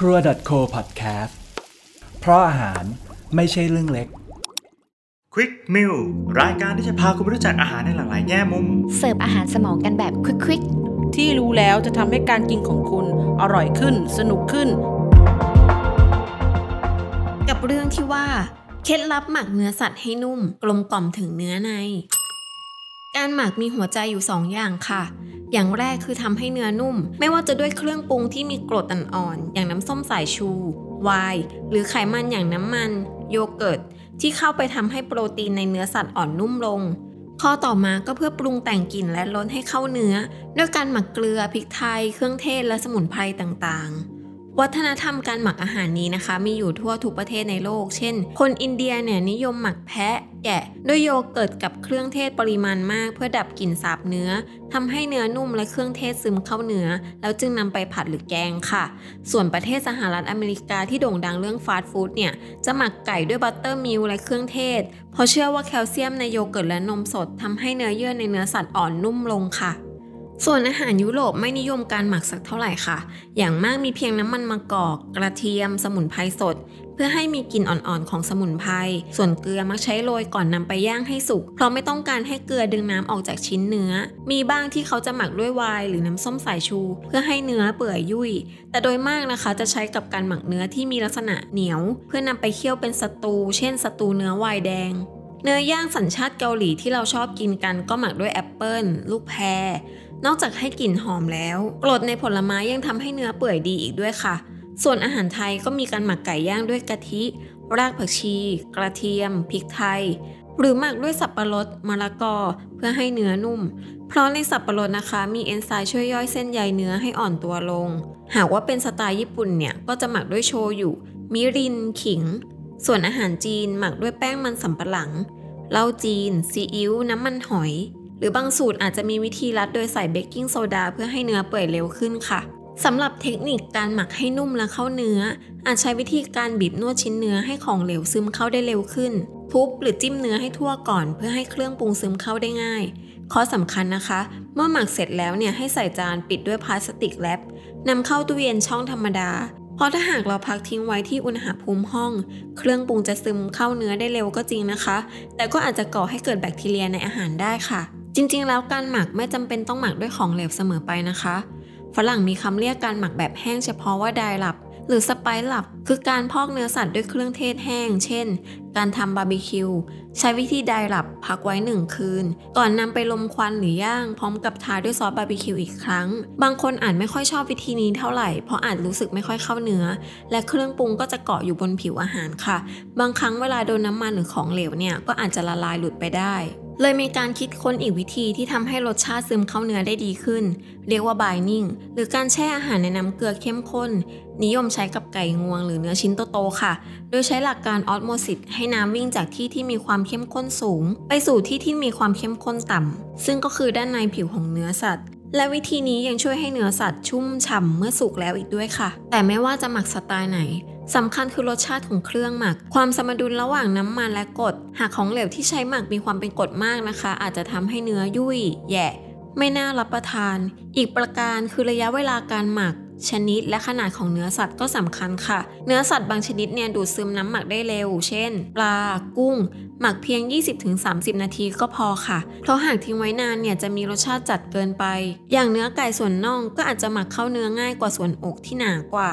ครัว .co podcast เพราะอาหารไม่ใช่เรื่องเล็ก Quick Meal รายการที่จะพาคุณไปรู้จักอาหารในหลากหลายแง่มุม เสิร์ฟอาหารสมองกันแบบควิกที่รู้แล้วจะทำให้การกินของคุณอร่อยขึ้น สนุกขึ้นกับเรื่องที่ว่า เคล็ดลับหมักเนื้อสัตว์ให้นุ่ม กลมกล่อมถึงเนื้อใน การหมักมีหัวใจอยู่ 2 อย่างค่ะ อย่างแรกคือทำให้เนื้อนุ่ม ไม่ว่าจะด้วยเครื่องปรุงที่มีกรดอ่อนๆอย่างน้ำส้มสายชู ไวน์หรือไขมันอย่างน้ำมัน โยเกิร์ต ที่เข้าไปทำให้โปรตีนในเนื้อสัตว์อ่อนนุ่มลง ข้อต่อมาก็เพื่อปรุงแต่งกลิ่นและรสให้เข้าเนื้อ ด้วยการหมักเกลือพริกไทย เครื่องเทศและสมุนไพรต่างๆ วัฒนธรรมการหมักอาหารนี้นะคะ มีอยู่ทั่วทุกประเทศในโลก เช่น คนอินเดียเนี่ยนิยมหมักแพะ แกะด้วยโยเกิร์ตกับเครื่องเทศปริมาณมาก เพื่อดับกลิ่นสาบเนื้อทำให้เนื้อนุ่มและเครื่องเทศซึมเข้าเนื้อ แล้วจึงนำไปผัดหรือแกงค่ะ ส่วนประเทศสหรัฐอเมริกาที่โด่งดังเรื่องฟาสต์ฟู้ดเนี่ยจะหมักไก่ด้วย buttermilk และเครื่องเทศ เพราะเชื่อว่าแคลเซียมในโยเกิร์ตและนมสดทำให้เนื้อเยื่อในเนื้อสัตว์อ่อนนุ่มลงค่ะ ส่วนอาหารยุโรปไม่นิยมการหมักสักเท่าไหร่ค่ะ อย่างมากมีเพียงน้ำมันมะกอก กระเทียม สมุนไพรสด เพื่อให้มีกลิ่นอ่อนๆของสมุนไพร ส่วนเกลือมักใช้โรยก่อนนำไปย่างให้สุก เพราะไม่ต้องการให้เกลือดึงน้ำออกจากชิ้นเนื้อ มีบ้างที่เขาจะหมักด้วยไวน์หรือน้ำส้มสายชู เพื่อให้เนื้อเปื่อยยุ่ย แต่โดยมากนะคะจะใช้กับการหมักเนื้อที่มีลักษณะเหนียว เพื่อนำไปเคี่ยวเป็นสตู เช่นสตูเนื้อไวน์แดง เนื้อย่างสัญชาติเกาหลีที่เราชอบกินกันก็หมักด้วยแอปเปิลลูกแพร นอกจากให้กลิ่นหอมแล้วกรดในผลไม้ยังทำให้เนื้อเปื่อยดีอีกด้วยค่ะ ส่วนอาหารไทยก็มีการหมักไก่ย่างด้วยกะทิ รากผักชี กระเทียม พริกไทย หรือหมักด้วยสับปะรดมะละกอ เพื่อให้เนื้อนุ่ม เพราะในสับปะรดนะคะ มีเอนไซม์ช่วยย่อยเส้นใยเนื้อให้อ่อนตัวลง หากว่าเป็นสไตล์ญี่ปุ่นเนี่ยก็จะหมักด้วยโชยุมิริน ขิง ส่วนอาหารจีนหมักด้วยแป้งมันสำปะหลัง เหล้าจีน ซีอิ๊ว น้ำมันหอย หรือบางสูตรอาจจะมีวิธีรัดโดยใส่เบกกิ้งโซดาเพื่อให้เนื้อเปื่อยเร็วขึ้นค่ะสำหรับเทคนิคการหมักให้นุ่มและเข้าเนื้อ อาจใช้วิธีการบีบนวดชิ้นเนื้อให้ของเหลวซึมเข้าได้เร็วขึ้น ทุบหรือจิ้มเนื้อให้ทั่วก่อนเพื่อให้เครื่องปรุงซึมเข้าได้ง่าย ข้อสำคัญนะคะ เมื่อหมักเสร็จแล้วเนี่ยให้ใส่จานปิดด้วยพลาสติกแรปนำเข้าตู้เย็นช่องธรรมดา เพราะถ้าหากเราพักทิ้งไว้ที่อุณหภูมิห้อง เครื่องปรุงจะซึมเข้าเนื้อได้เร็วก็จริงนะคะ แต่ก็อาจจะก่อให้เกิดแบคทีเรียในอาหารได้ค่ะ จริงๆ แล้วการหมักไม่จำเป็นต้องหมักด้วยของเหลวเสมอไปนะคะ ฝรั่งมีคำเรียกการหมักแบบแห้งเฉพาะว่าไดรับ หรือสไปซ์ลับ คือการพอกเนื้อสัตว์ด้วยเครื่องเทศแห้ง เช่น การทำบาร์บีคิว ใช้วิธีไดลับพักไว้หนึ่งคืน ก่อนนำไปลมควันหรือย่าง พร้อมกับทาด้วยซอสบาร์บีคิวอีกครั้ง บางคนอาจไม่ค่อยชอบวิธีนี้เท่าไหร่ เพราะอาจรู้สึกไม่ค่อยเข้าเนื้อ และเครื่องปรุงก็จะเกาะอยู่บนผิวอาหารค่ะ บางครั้งเวลาโดนน้ำมันหรือของเหลวเนี่ยก็อาจจะละลายหลุดไปได้ เลยมีการคิดค้นอีกวิธีที่ทำให้รสชาติซึมเข้าเนื้อได้ดีขึ้น เรียกว่า binding หรือการแช่อาหารในน้ำเกลือเข้มข้น นิยมใช้กับไก่งวงหรือเนื้อชิ้นโตๆค่ะ โดยใช้หลักการออสโมซิสให้น้ำวิ่งจากที่ที่มีความเข้มข้นสูง ไปสู่ที่ที่มีความเข้มข้นต่ำซึ่งก็คือด้านในผิวของเนื้อสัตว์และวิธีนี้ยังช่วยให้เนื้อสัตว์ชุ่มฉ่ำเมื่อสุกแล้วอีกด้วยค่ะ แต่ไม่ว่าจะหมักสไตล์ไหน สำคัญคือรสชาติของเครื่องหมัก ความสมดุลระหว่างน้ำมันและกรดหากของเหลวที่ใช้หมักมีความเป็นกรดมากนะคะ อาจจะทำให้เนื้อยุ่ย แย่ ไม่น่ารับประทาน อีกประการคือระยะเวลาการหมัก ชนิดและขนาดของเนื้อสัตว์ก็สำคัญค่ะ เนื้อสัตว์บางชนิดเนี่ยดูดซึมน้ำหมักได้เร็ว เช่น ปลา กุ้ง หมักเพียง 20-30 นาทีก็พอค่ะ เพราะหากทิ้งไว้นานเนี่ยจะมีรสชาติจัดเกินไป อย่างเนื้อไก่ส่วนน่องก็อาจจะหมักเข้าเนื้อง่ายกว่าส่วนอกที่หนากว่า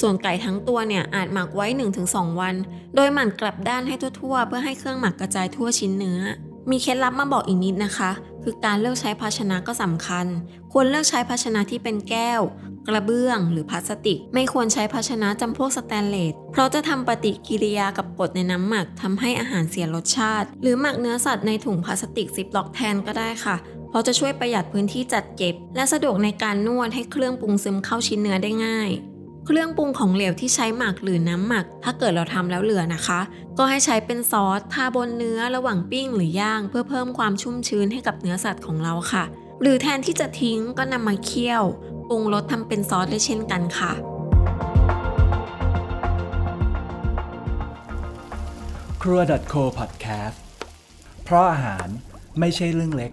ส่วนไก่ทั้งตัวเนี่ยอาจหมักไว้ 1-2 วัน โดยหมั่นกลับด้านให้ทั่วๆ เพื่อให้เครื่องหมักกระจายทั่วชิ้นเนื้อ มีเคล็ดลับมาบอกอีกนิดนะคะคือการเลือกใช้ภาชนะก็สำคัญ ควรเลือกใช้ภาชนะที่เป็นแก้ว กระเบื้องหรือพลาสติก ไม่ควรใช้ภาชนะจำพวกสแตนเลส เพราะจะทำปฏิกิริยากับกรดในน้ำหมักทำให้อาหารเสียรสชาติ หรือหมักเนื้อสัตว์ในถุงพลาสติกซิปล็อกแทนก็ได้ค่ะเพราะจะช่วยประหยัดพื้นที่จัดเก็บ และสะดวกในการนวดให้เครื่องปรุงซึมเข้าชิ้นเนื้อได้ง่ายเครื่องปรุงของเหลวที่ใช้หมักหรือน้ำหมัก ถ้าเกิดเราทำแล้วเหลือนะคะ ก็ให้ใช้เป็นซอสทาบนเนื้อระหว่างปิ้งหรือย่าง เพื่อเพิ่มความชุ่มชื้นให้กับเนื้อสัตว์ของเราค่ะ หรือแทนที่จะทิ้งก็นำมาเคี่ยว ปรุงรสทำเป็นซอสได้เช่นกันค่ะ ครัว .co podcast เพราะอาหารไม่ใช่เรื่องเล็ก